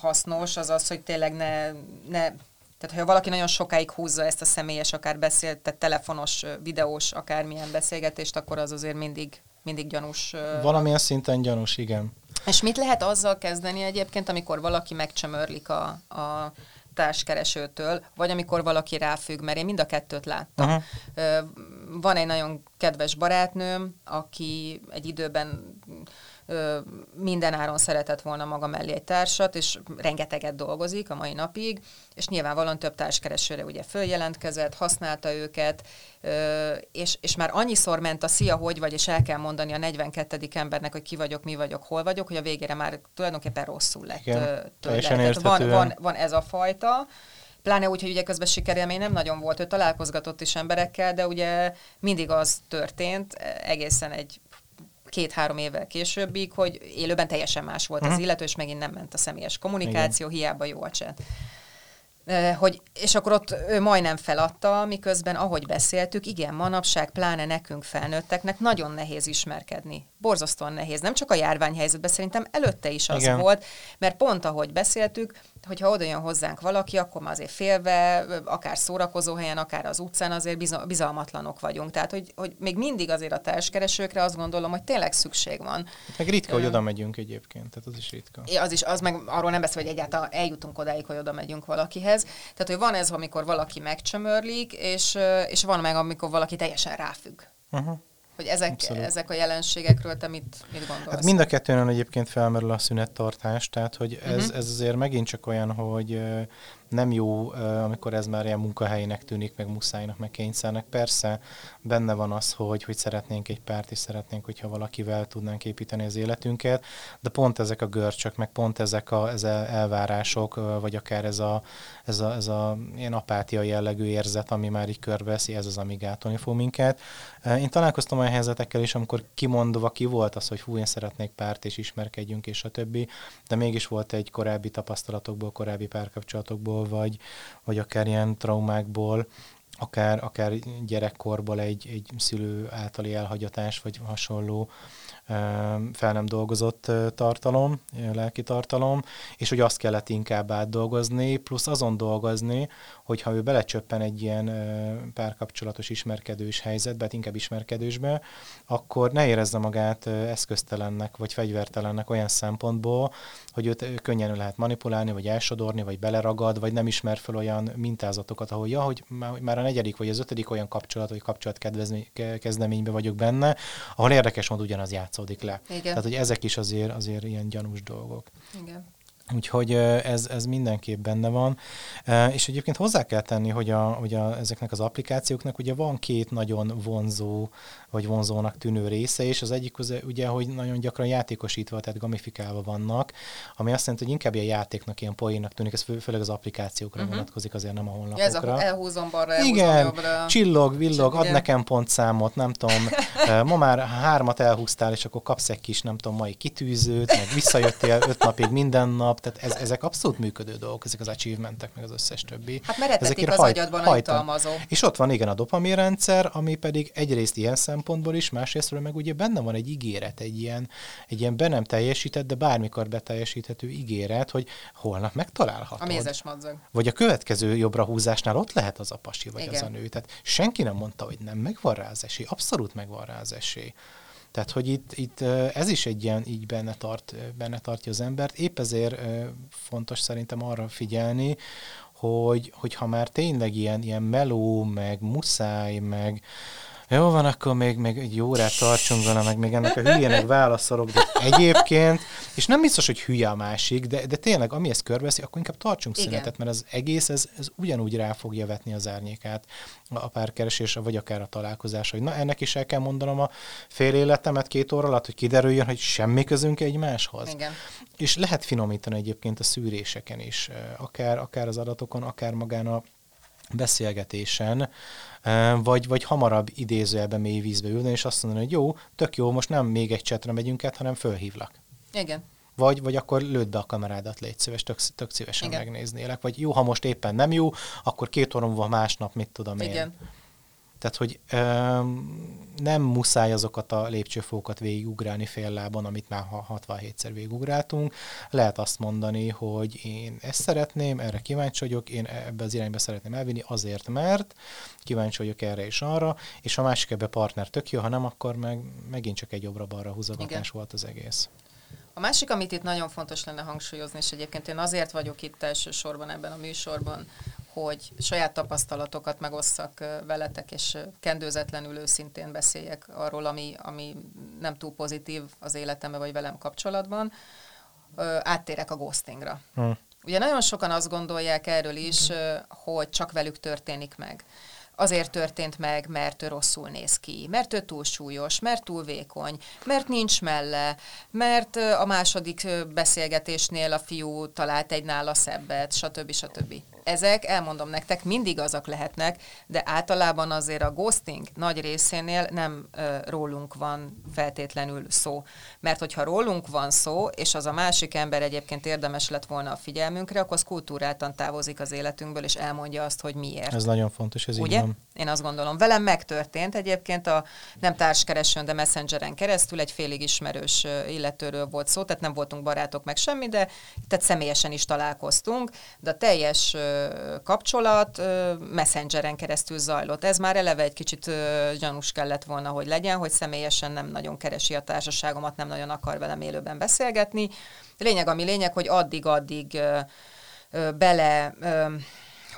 hasznos, az az, hogy tényleg ne, ne tehát, ha valaki nagyon sokáig húzza ezt a személyes, akár beszélt, tehát telefonos, videós, akármilyen beszélgetést, akkor az azért mindig mindig gyanús. Valamilyen szinten gyanús, igen. És mit lehet azzal kezdeni egyébként, amikor valaki megcsömörlik a, a társkeresőtől, vagy amikor valaki ráfügg, mert én mind a kettőt láttam. Uh-huh. Van egy nagyon kedves barátnőm, aki egy időben minden áron szeretett volna maga mellé egy társat, és rengeteget dolgozik a mai napig, és nyilvánvalóan több társkeresőre ugye följelentkezett, használta őket, és, és már annyiszor ment a szia, hogy vagy, és el kell mondani a 42. embernek, hogy ki vagyok, mi vagyok, hol vagyok, hogy a végére már tulajdonképpen rosszul lett Igen, tőle. Van, van, van ez a fajta, Pláne úgy, hogy ugye közben sikerélmény nem nagyon volt, ő találkozgatott is emberekkel, de ugye mindig az történt, egészen egy két-három évvel későbbig, hogy élőben teljesen más volt uh-huh. az mhm. illető, és megint nem ment a személyes kommunikáció, Igen. hiába jó a chat. Hogy, és akkor ott ő majdnem feladta, miközben, ahogy beszéltük, igen, manapság, pláne nekünk felnőtteknek nagyon nehéz ismerkedni. Borzasztóan nehéz. Nem csak a járványhelyzetben, szerintem előtte is az igen. volt, mert pont ahogy beszéltük, hogyha oda jön hozzánk valaki, akkor már azért félve, akár szórakozó helyen, akár az utcán azért bizalmatlanok vagyunk. Tehát, hogy, hogy még mindig azért a társkeresőkre azt gondolom, hogy tényleg szükség van. Meg ritka, hogy oda megyünk egyébként, tehát az is ritka. Ja, az is, az meg arról nem beszél, hogy egyáltalán eljutunk odáig, hogy oda megyünk valakihez. Tehát, hogy van ez, amikor valaki megcsömörlik, és, és van meg, amikor valaki teljesen ráfügg. Uh-huh. Hogy ezek, ezek a jelenségekről te mit, mit gondolsz? Hát mind a kettőn egyébként felmerül a szünettartás, tehát hogy ez, uh-huh. ez azért megint csak olyan, hogy nem jó, amikor ez már ilyen munkahelyének tűnik, meg muszájnak, meg kényszernek. Persze benne van az, hogy, hogy szeretnénk egy párt, és szeretnénk, hogyha valakivel tudnánk építeni az életünket, de pont ezek a görcsök, meg pont ezek a ez elvárások, vagy akár ez a, ez a, ez a ilyen apátia jellegű érzet, ami már így körbeszi, ez az, ami gátolni fog minket. Én találkoztam olyan helyzetekkel is, amikor kimondva ki volt az, hogy fú, én szeretnék párt, és ismerkedjünk, és a többi, de mégis volt egy korábbi tapasztalatokból, korábbi párkapcsolatokból vagy, vagy akár ilyen traumákból, akár, akár gyerekkorból egy, egy szülő általi elhagyatás, vagy hasonló fel nem dolgozott tartalom, lelki tartalom, és hogy azt kellett inkább átdolgozni, plusz azon dolgozni, hogyha ő belecsöppen egy ilyen párkapcsolatos ismerkedős helyzetbe, hát inkább ismerkedősbe, akkor ne érezze magát eszköztelennek vagy fegyvertelennek olyan szempontból, hogy őt könnyen lehet manipulálni, vagy elsodorni, vagy beleragad, vagy nem ismer fel olyan mintázatokat, ahol ja, hogy már a negyedik vagy az ötödik olyan kapcsolat, vagy kapcsolat kezdeménybe vagyok benne, ahol érdekes módon ugyanaz játszódik le. Igen. Tehát, hogy ezek is azért, azért ilyen gyanús dolgok. Igen. Úgyhogy ez, ez mindenképp benne van. És egyébként hozzá kell tenni, hogy, a, hogy a, ezeknek az applikációknak ugye van két nagyon vonzó, vagy vonzónak tűnő része, és az egyik az, ugye, hogy nagyon gyakran játékosítva, tehát gamifikálva vannak, ami azt jelenti, hogy inkább ilyen játéknak, ilyen poénnak tűnik, ez fő, főleg az applikációkra uh-huh. vonatkozik, azért nem a honlapokra. Ja, ez a elhúzom balra, elhúzom Igen, jobbra. csillog, villog, ad nekem pontszámot, nem tudom, [laughs] ma már hármat elhúztál, és akkor kapsz egy kis, nem tudom, mai kitűzőt, meg visszajöttél öt napig minden nap, tehát ez, ezek abszolút működő dolgok, ezek az achievementek, meg az összes többi. Hát meretetik az hajt- agyadban a hajtan. jutalmazó. És ott van igen a dopaminrendszer, ami pedig egyrészt ilyen szempontból is, másrésztről meg ugye benne van egy ígéret, egy ilyen, egy ilyen be nem teljesített, de bármikor beteljesíthető ígéret, hogy holnap megtalálhatod. A mézes madzag. Vagy a következő jobbra húzásnál ott lehet az a pasi, vagy Igen. az a nő. Tehát senki nem mondta, hogy nem, megvan rá az esély. Abszolút megvan rá az esély. Tehát, hogy itt, itt ez is egy ilyen, így benne, tart, benne tartja az embert. Épp ezért fontos szerintem arra figyelni, hogy, hogy ha már tényleg ilyen, ilyen meló, meg muszáj, meg jó van, akkor még, még egy órát tartsunk vele, meg még ennek a hülyének válaszolok, de egyébként, és nem biztos, hogy hülye a másik, de, de tényleg, ami ezt körbeszi, akkor inkább tartsunk Igen. szünetet, mert az egész, ez, ez ugyanúgy rá fogja vetni az árnyékát a párkeresésre, vagy akár a találkozásra, hogy na, ennek is el kell mondanom a fél életemet két óra alatt, hogy kiderüljön, hogy semmi közünk egymáshoz. Igen. És lehet finomítani egyébként a szűréseken is, akár, akár az adatokon, akár magán a beszélgetésen, vagy, vagy hamarabb idézőjelben mély vízbe ülni, és azt mondani, hogy jó, tök jó, most nem még egy csetre megyünk át, hanem fölhívlak. Igen. Vagy, vagy akkor lőd be a kamerádat, légy szíves, tök, tök szívesen Igen. megnéznélek. Vagy jó, ha most éppen nem jó, akkor két óra múlva másnap, mit tudom én. Igen. Tehát, hogy öm, nem muszáj azokat a lépcsőfókat végigugrálni fél lábon, amit már ha- 67-szer végigugráltunk. Lehet azt mondani, hogy én ezt szeretném, erre kíváncsi vagyok, én ebbe az irányba szeretném elvinni azért, mert kíváncsi vagyok erre és arra, és a másik ebbe partner tök jó, ha nem, akkor meg megint csak egy jobbra-balra húzogatás Igen. volt az egész. A másik, amit itt nagyon fontos lenne hangsúlyozni, és egyébként én azért vagyok itt elsősorban ebben a műsorban, hogy saját tapasztalatokat megosszak veletek, és kendőzetlenül őszintén beszéljek arról, ami, ami nem túl pozitív az életemben vagy velem kapcsolatban, ö, áttérek a ghostingra. Hm. Ugye nagyon sokan azt gondolják erről is, hogy csak velük történik meg. Azért történt meg, mert ő rosszul néz ki, mert ő túl súlyos, mert túl vékony, mert nincs melle, mert a második beszélgetésnél a fiú talált egy nála szebbet, stb. stb. Ezek, elmondom nektek, mindig azok lehetnek, de általában azért a ghosting nagy részénél nem ö, rólunk van feltétlenül szó. Mert hogyha rólunk van szó, és az a másik ember egyébként érdemes lett volna a figyelmünkre, akkor az kultúráltan távozik az életünkből, és elmondja azt, hogy miért. Ez nagyon fontos, ez így Ugye? Én azt gondolom. Velem megtörtént egyébként a nem társkeresőn, de messengeren keresztül egy félig ismerős illetőről volt szó, tehát nem voltunk barátok meg semmi, de tehát személyesen is találkoztunk, de a teljes kapcsolat messengeren keresztül zajlott. Ez már eleve egy kicsit gyanús kellett volna, hogy legyen, hogy személyesen nem nagyon keresi a társaságomat, nem nagyon akar velem élőben beszélgetni. Lényeg, ami lényeg, hogy addig-addig bele...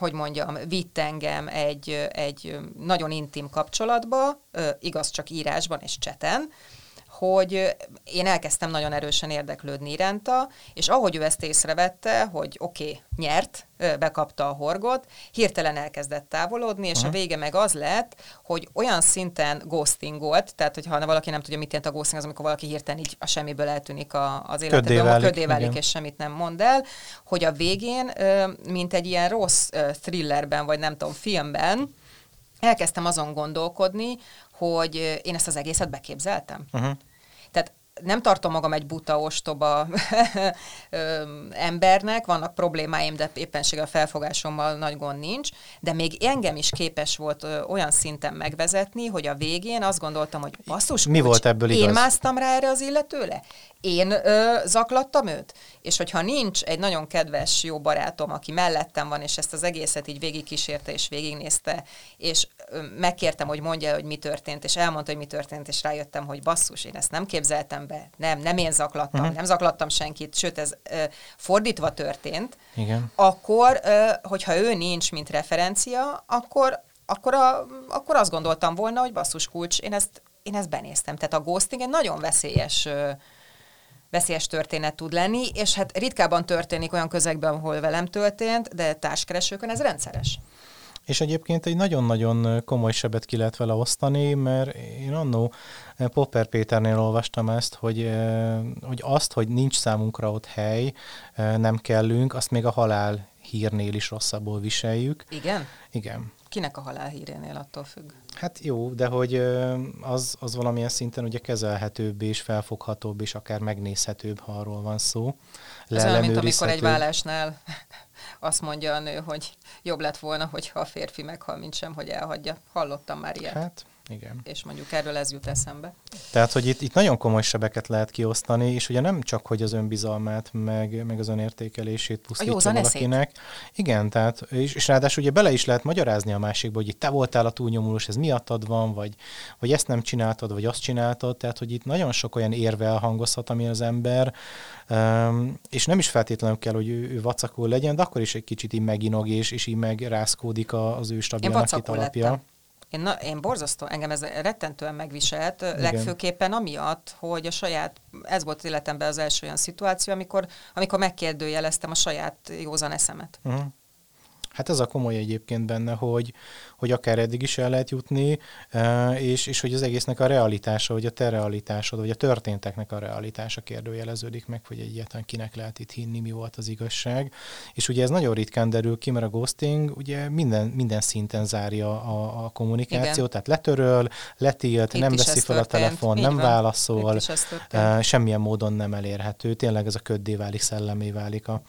Hogy mondjam, vitt engem egy, egy nagyon intim kapcsolatba, igaz csak írásban és cseten, hogy én elkezdtem nagyon erősen érdeklődni iránta, és ahogy ő ezt észrevette, hogy oké, okay, nyert, bekapta a horgot, hirtelen elkezdett távolodni, és uh-huh. a vége meg az lett, hogy olyan szinten ghostingolt, tehát hogyha valaki nem tudja, mit jelent a ghosting, az amikor valaki hirtelen így a semmiből eltűnik a, az életedből, válik, ködé válik, és semmit nem mond el, hogy a végén, mint egy ilyen rossz thrillerben, vagy nem tudom, filmben, elkezdtem azon gondolkodni, hogy én ezt az egészet beképzeltem. Uh-huh. Nem tartom magam egy buta, ostoba [laughs] embernek, vannak problémáim, de éppenséggel a felfogásommal nagy gond nincs, de még engem is képes volt olyan szinten megvezetni, hogy a végén azt gondoltam, hogy basszus, Mi kulcs, volt ebből Én igaz? másztam rá erre az illetőle? Én ö, zaklattam őt? És hogyha nincs egy nagyon kedves, jó barátom, aki mellettem van, és ezt az egészet így végigkísérte és végignézte, és ö, megkértem, hogy mondja, hogy mi történt, és elmondta, hogy mi történt, és rájöttem, hogy basszus, én ezt nem képzeltem be, nem, nem én zaklattam, uh-huh. nem zaklattam senkit, sőt, ez ö, fordítva történt, Igen. akkor, ö, hogyha ő nincs, mint referencia, akkor, akkor, a, akkor azt gondoltam volna, hogy basszus kulcs, én ezt, én ezt benéztem. Tehát a ghosting egy nagyon veszélyes veszélyes történet tud lenni, és hát ritkában történik olyan közegben, ahol velem történt, de társkeresőkön ez rendszeres. És egyébként egy nagyon-nagyon komoly sebet ki lehet vele osztani, mert én annó Popper Péternél olvastam ezt, hogy, hogy azt, hogy nincs számunkra ott hely, nem kellünk, azt még a halál hírnél is rosszabbul viseljük. Igen? Igen. Kinek a halál hírénél attól függ? Hát jó, de hogy az, az valamilyen szinten ugye kezelhetőbb és felfoghatóbb és akár megnézhetőbb, ha arról van szó. Ez olyan, mint amikor egy vállásnál [laughs] azt mondja a nő, hogy jobb lett volna, hogyha a férfi meghal, mint sem, hogy elhagyja. Hallottam már ilyet. Hát, igen. És mondjuk erről ez jut eszembe. Tehát, hogy itt, itt nagyon komoly sebeket lehet kiosztani, és ugye nem csak, hogy az önbizalmát, meg, meg az önértékelését pusztítja valakinek. Igen, tehát, és, és ráadásul ugye bele is lehet magyarázni a másikba, hogy itt te voltál a túlnyomulós, ez miattad van, vagy, vagy ezt nem csináltad, vagy azt csináltad, tehát, hogy itt nagyon sok olyan érvel hangozhat, ami az ember, um, és nem is feltétlenül kell, hogy ő, ő vacakul legyen, de akkor is egy kicsit így meginog, és, és így megrázkódik az ő stabil alapja. Lettem. Én, na, én borzasztó, engem ez rettentően megviselt, Igen. legfőképpen amiatt, hogy a saját, ez volt életemben az első olyan szituáció, amikor, amikor megkérdőjeleztem a saját józan eszemet. Uh-huh. Hát ez a komoly egyébként benne, hogy, hogy akár eddig is el lehet jutni, és, és hogy az egésznek a realitása, hogy a te realitásod, vagy a történteknek a realitása kérdőjeleződik meg, hogy egyáltalán kinek lehet itt hinni, mi volt az igazság. És ugye ez nagyon ritkán derül ki, mert a ghosting ugye minden, minden szinten zárja a, a kommunikációt, Igen. tehát letöröl, letilt, itt nem veszi fel a telefon, nem van. válaszol, semmilyen módon nem elérhető. Tényleg ez a köddé válik, szellemé válik a,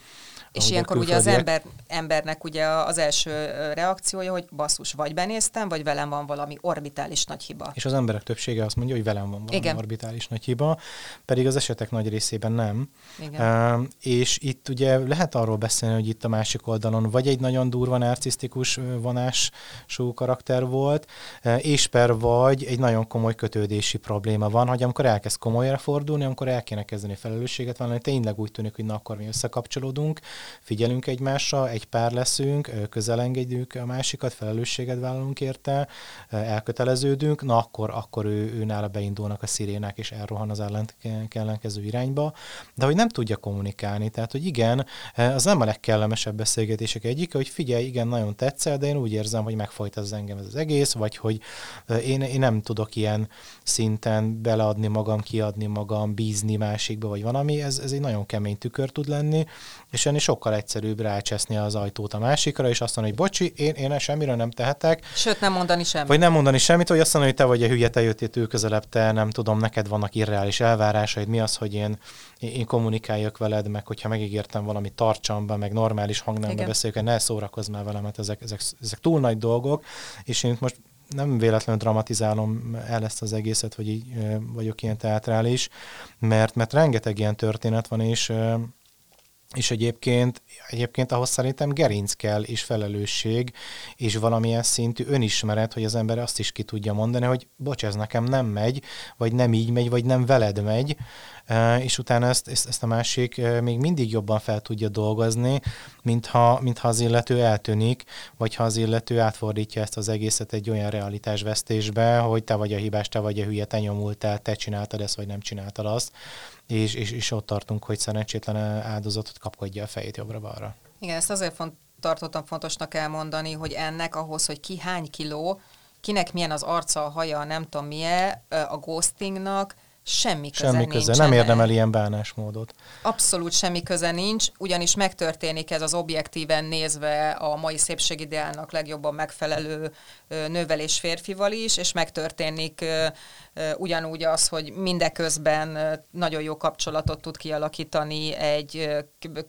és ilyenkor ugye az ember, embernek ugye az első reakciója, hogy basszus, vagy benéztem, vagy velem van valami orbitális nagy hiba. És az emberek többsége azt mondja, hogy velem van valami Igen. orbitális nagy hiba, pedig az esetek nagy részében nem. Igen. Uh, és itt ugye lehet arról beszélni, hogy itt a másik oldalon vagy egy nagyon durva narcisztikus vonású karakter volt, uh, és per vagy egy nagyon komoly kötődési probléma van, hogy amikor elkezd komolyra fordulni, amikor el kéne kezdeni felelősséget vállalni, tényleg úgy tűnik, hogy na akkor mi összekapcsolódunk, figyelünk egymásra, egy pár leszünk, közelengedjük a másikat, felelősséget vállalunk érte, elköteleződünk, na akkor, akkor ő, ő nála beindulnak a szirénák, és elrohan az ellenkező irányba, de hogy nem tudja kommunikálni, tehát hogy igen, az nem a legkellemesebb beszélgetések egyik, hogy figyelj, igen, nagyon tetszel, de én úgy érzem, hogy megfojt az engem ez az egész, vagy hogy én, én nem tudok ilyen szinten beleadni magam, kiadni magam, bízni másikba, vagy valami, ez, ez egy nagyon kemény tükör tud lenni, és ennél sokkal egyszerűbb rácseszni az ajtót a másikra, és azt mondani, hogy bocsi, én, én semmiről nem tehetek. Sőt, nem mondani semmit. Vagy nem mondani semmit, vagy azt mondani, hogy te vagy a hülye, te jöttél tő közelebb, te nem tudom, neked vannak irreális elvárásaid, mi az, hogy én, én kommunikáljak veled, meg hogyha megígértem valamit, tartsam be, meg normális hangnembe beszéljük, ne szórakozz már velem, mert ezek, ezek, ezek túl nagy dolgok, és én most nem véletlenül dramatizálom el ezt az egészet, hogy így vagyok ilyen teatrális, mert, mert rengeteg ilyen történet van, és és egyébként, egyébként ahhoz szerintem gerinc kell, és felelősség, és valamilyen szintű önismeret, hogy az ember azt is ki tudja mondani, hogy bocs, ez nekem nem megy, vagy nem így megy, vagy nem veled megy, és utána ezt, ezt, a másik még mindig jobban fel tudja dolgozni, mintha, mintha az illető eltűnik, vagy ha az illető átfordítja ezt az egészet egy olyan realitásvesztésbe, hogy te vagy a hibás, te vagy a hülye, te nyomultál, te csináltad ezt, vagy nem csináltad azt és, és, és ott tartunk, hogy szerencsétlen áldozatot kapkodja a fejét jobbra-balra. Igen, ezt azért font, tartottam fontosnak elmondani, hogy ennek ahhoz, hogy ki hány kiló, kinek milyen az arca, a haja, nem tudom milyen, a ghostingnak, semmi köze Semmi köze, nem érdemel ilyen bánásmódot. Abszolút semmi köze nincs, ugyanis megtörténik ez az objektíven nézve a mai szépségideálnak legjobban megfelelő nővelés férfival is, és megtörténik ugyanúgy az, hogy mindeközben nagyon jó kapcsolatot tud kialakítani egy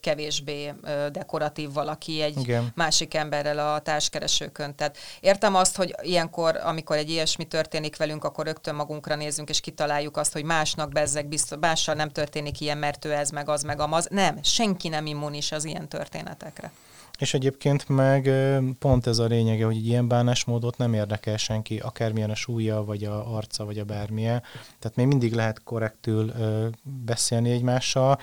kevésbé dekoratív valaki egy Igen. másik emberrel a társkeresőkön. Tehát értem azt, hogy ilyenkor, amikor egy ilyesmi történik velünk, akkor rögtön magunkra nézzünk, és kitaláljuk azt, hogy másnak bezzeg, biztos, mással nem történik ilyen, mert ő ez, meg az, meg amaz. Nem, senki nem immunis az ilyen történetekre. És egyébként meg pont ez a lényege, hogy egy ilyen bánásmódot nem érdekel senki, akármilyen a súlya, vagy a arca, vagy a bármilyen. Tehát még mindig lehet korrektül beszélni egymással.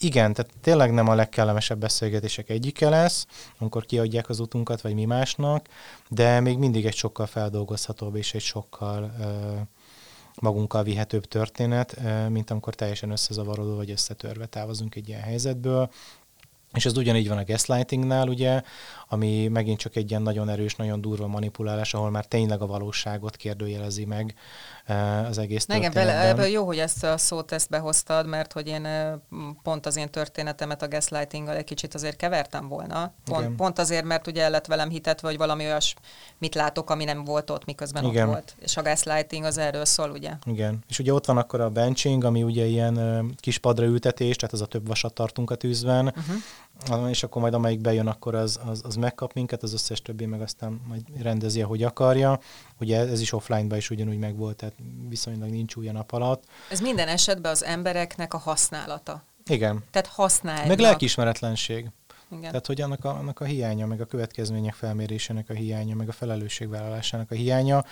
Igen, tehát tényleg nem a legkellemesebb beszélgetések egyike lesz, amikor kiadják az utunkat, vagy mi másnak, de még mindig egy sokkal feldolgozhatóbb és egy sokkal magunkkal vihetőbb történet, mint amikor teljesen összezavarodó vagy összetörve távozunk egy ilyen helyzetből. És ez ugyanígy van a gaslightingnál, ugye, ami megint csak egy ilyen nagyon erős, nagyon durva manipulálás, ahol már tényleg a valóságot kérdőjelezi meg eh, az egész Igen, ebből jó, hogy ezt a szót ezt behoztad, mert hogy én eh, pont az én történetemet a gaslightinggal egy kicsit azért kevertem volna. Pont, pont azért, mert ugye el lett velem hitetve, hogy valami olyas mit látok, ami nem volt ott, miközben Igen. ott volt. És a gaslighting az erről szól, ugye? Igen. És ugye ott van akkor a benching, ami ugye ilyen eh, kis padra ültetés, tehát az a több vasat tartunk a tűzben, uh-huh. És akkor majd amelyik bejön, akkor az, az, az megkap minket, az összes többi meg aztán majd rendezi, ahogy akarja. Ugye ez is offline-ban is ugyanúgy megvolt, tehát viszonylag nincs új a nap alatt. Ez minden esetben az embereknek a használata. Igen. Tehát használják. Meg lelkiismeretlenség. Igen. Tehát, hogy annak a, annak a hiánya, meg a következmények felmérésének a hiánya, meg a felelősségvállalásának a hiánya.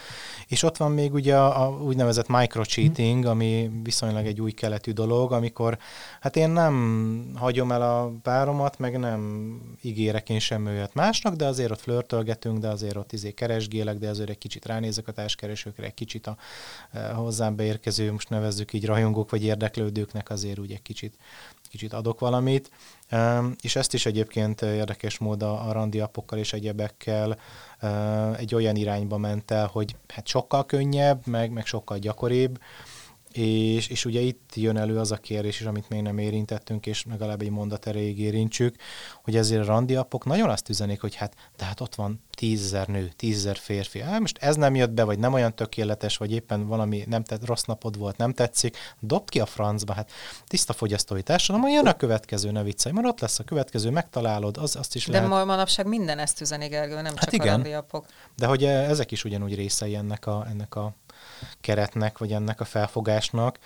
És ott van még ugye a, a úgynevezett microcheating, mm. ami viszonylag egy új keletű dolog, amikor hát én nem hagyom el a páromat, meg nem ígérek én sem olyat másnak, de azért ott flörtölgetünk, de azért ott izé keresgélek, de azért egy kicsit ránézek a társkeresőkre, egy kicsit a, a e, hozzám beérkező, most nevezzük így rajongók vagy érdeklődőknek azért úgy egy kicsit kicsit adok valamit, és ezt is egyébként érdekes mód a, a randi apokkal és egyebekkel egy olyan irányba ment el, hogy hát sokkal könnyebb, meg, meg sokkal gyakoribb, és, és ugye itt jön elő az a kérdés is, amit még nem érintettünk, és legalább egy mondat erejéig érintsük, hogy ezért a randiapok nagyon azt üzenik, hogy hát, de hát ott van tízezer nő, tízezer férfi. Hát most ez nem jött be, vagy nem olyan tökéletes, vagy éppen valami nem tett, rossz napod volt, nem tetszik, dobd ki a francba, hát tiszta fogyasztói társadalom, jön a következő, ne viccelj, mert ott lesz a következő, megtalálod, az, azt is De lehet. De manapság minden ezt üzeni, Gergő, nem hát csak igen, a randiapok. De hogy ezek is ugyanúgy részei ennek a, ennek a keretnek, vagy ennek a felfogásnak,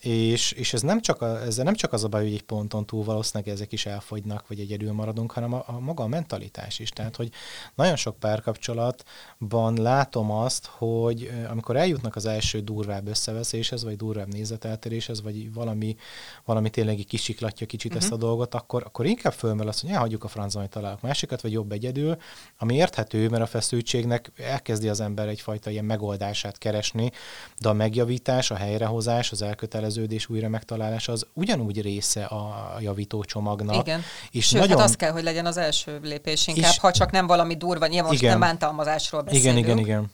és, és ez nem csak, a, ez nem csak az a baj, hogy egy ponton túl valószínűleg ezek is elfogynak, vagy egyedül maradunk, hanem a, a maga a mentalitás is. Tehát, hogy nagyon sok párkapcsolatban látom azt, hogy amikor eljutnak az első durvább összeveszéshez, vagy durvább nézeteltéréshez, vagy valami, valami tényleg kisiklatja kicsit uh-huh. ezt a mhm. dolgot, akkor, akkor inkább fölmel azt, hogy elhagyjuk a francba, hogy találok másikat, vagy jobb egyedül, ami érthető, mert a feszültségnek elkezdi az ember egyfajta ilyen megoldását keresni, de a megjavítás, a helyrehozás, az elköteleződés, újra megtalálás az ugyanúgy része a javító csomagnak. Igen. És Sőt, nagyon... hát az kell, hogy legyen az első lépés inkább, és... ha csak nem valami durva, nyilván most nem bántalmazásról beszélünk. Igen, igen, igen.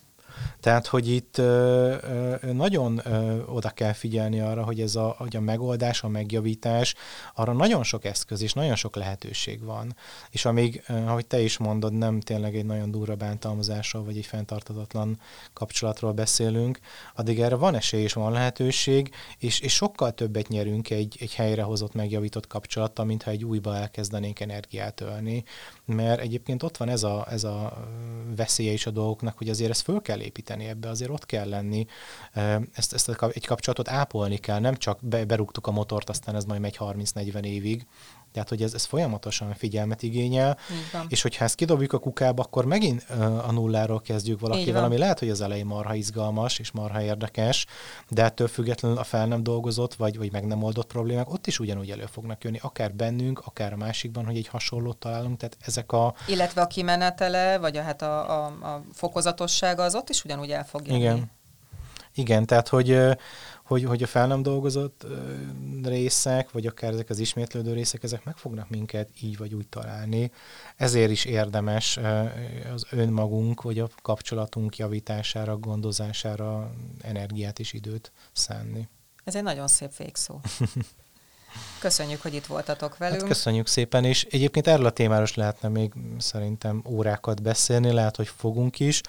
Tehát, hogy itt nagyon oda kell figyelni arra, hogy ez a, hogy a megoldás, a megjavítás, arra nagyon sok eszköz és nagyon sok lehetőség van. És amíg, ahogy te is mondod, nem tényleg egy nagyon durva bántalmazásról, vagy egy fenntartatatlan kapcsolatról beszélünk, addig erre van esély és van lehetőség, és, és sokkal többet nyerünk egy, egy helyrehozott, megjavított kapcsolattal, mintha egy újba elkezdenénk energiát ölni. Mert egyébként ott van ez a, ez a veszélye is a dolgoknak, hogy azért ezt föl kell építeni ebbe, azért ott kell lenni, ezt, ezt egy kapcsolatot ápolni kell, nem csak be, berúgtuk a motort, aztán ez majd megy 30-40 évig, tehát, hogy ez, ez folyamatosan figyelmet igényel, és hogyha ezt kidobjuk a kukába, akkor megint a nulláról kezdjük valakivel, ami lehet, hogy az elején marha izgalmas és marha érdekes, de ettől függetlenül a fel nem dolgozott, vagy, vagy meg nem oldott problémák, ott is ugyanúgy elő fognak jönni, akár bennünk, akár a másikban, hogy egy hasonlót találunk, tehát ezek a... Illetve a kimenetele, vagy a, hát a, a, a fokozatossága, az ott is ugyanúgy el fog jönni. Igen. Igen, tehát hogy hogy, hogy a fel nem dolgozott részek, vagy akár ezek az ismétlődő részek, ezek meg fognak minket így vagy úgy találni. Ezért is érdemes az önmagunk, vagy a kapcsolatunk javítására, gondozására energiát és időt szánni. Ez egy nagyon szép végszó. [laughs] Köszönjük, hogy itt voltatok velünk. Hát köszönjük szépen, és egyébként erről a témáról is lehetne még szerintem órákat beszélni, lehet, hogy fogunk is.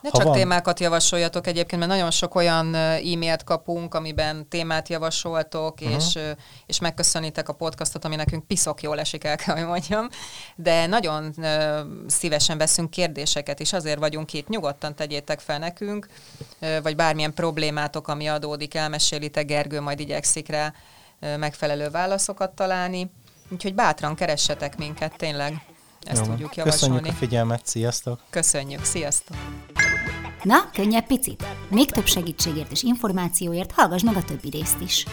Ne csak van... témákat javasoljatok egyébként, mert nagyon sok olyan e-mailt kapunk, amiben témát javasoltok, uh-huh. és, és megköszönitek a podcastot, ami nekünk piszok jól esik, el kell, hogy mondjam. De nagyon szívesen veszünk kérdéseket, és azért vagyunk itt. Nyugodtan tegyétek fel nekünk, vagy bármilyen problémátok, ami adódik, elmesélitek, Gergő majd igyekszik rá megfelelő válaszokat találni. Úgyhogy bátran keressetek minket, tényleg. Ezt Jó. tudjuk javasolni. Köszönjük a figyelmet, sziasztok! Köszönjük, sziasztok! Na, könnyebb picit? Még több segítségért és információért hallgass meg a többi részt is.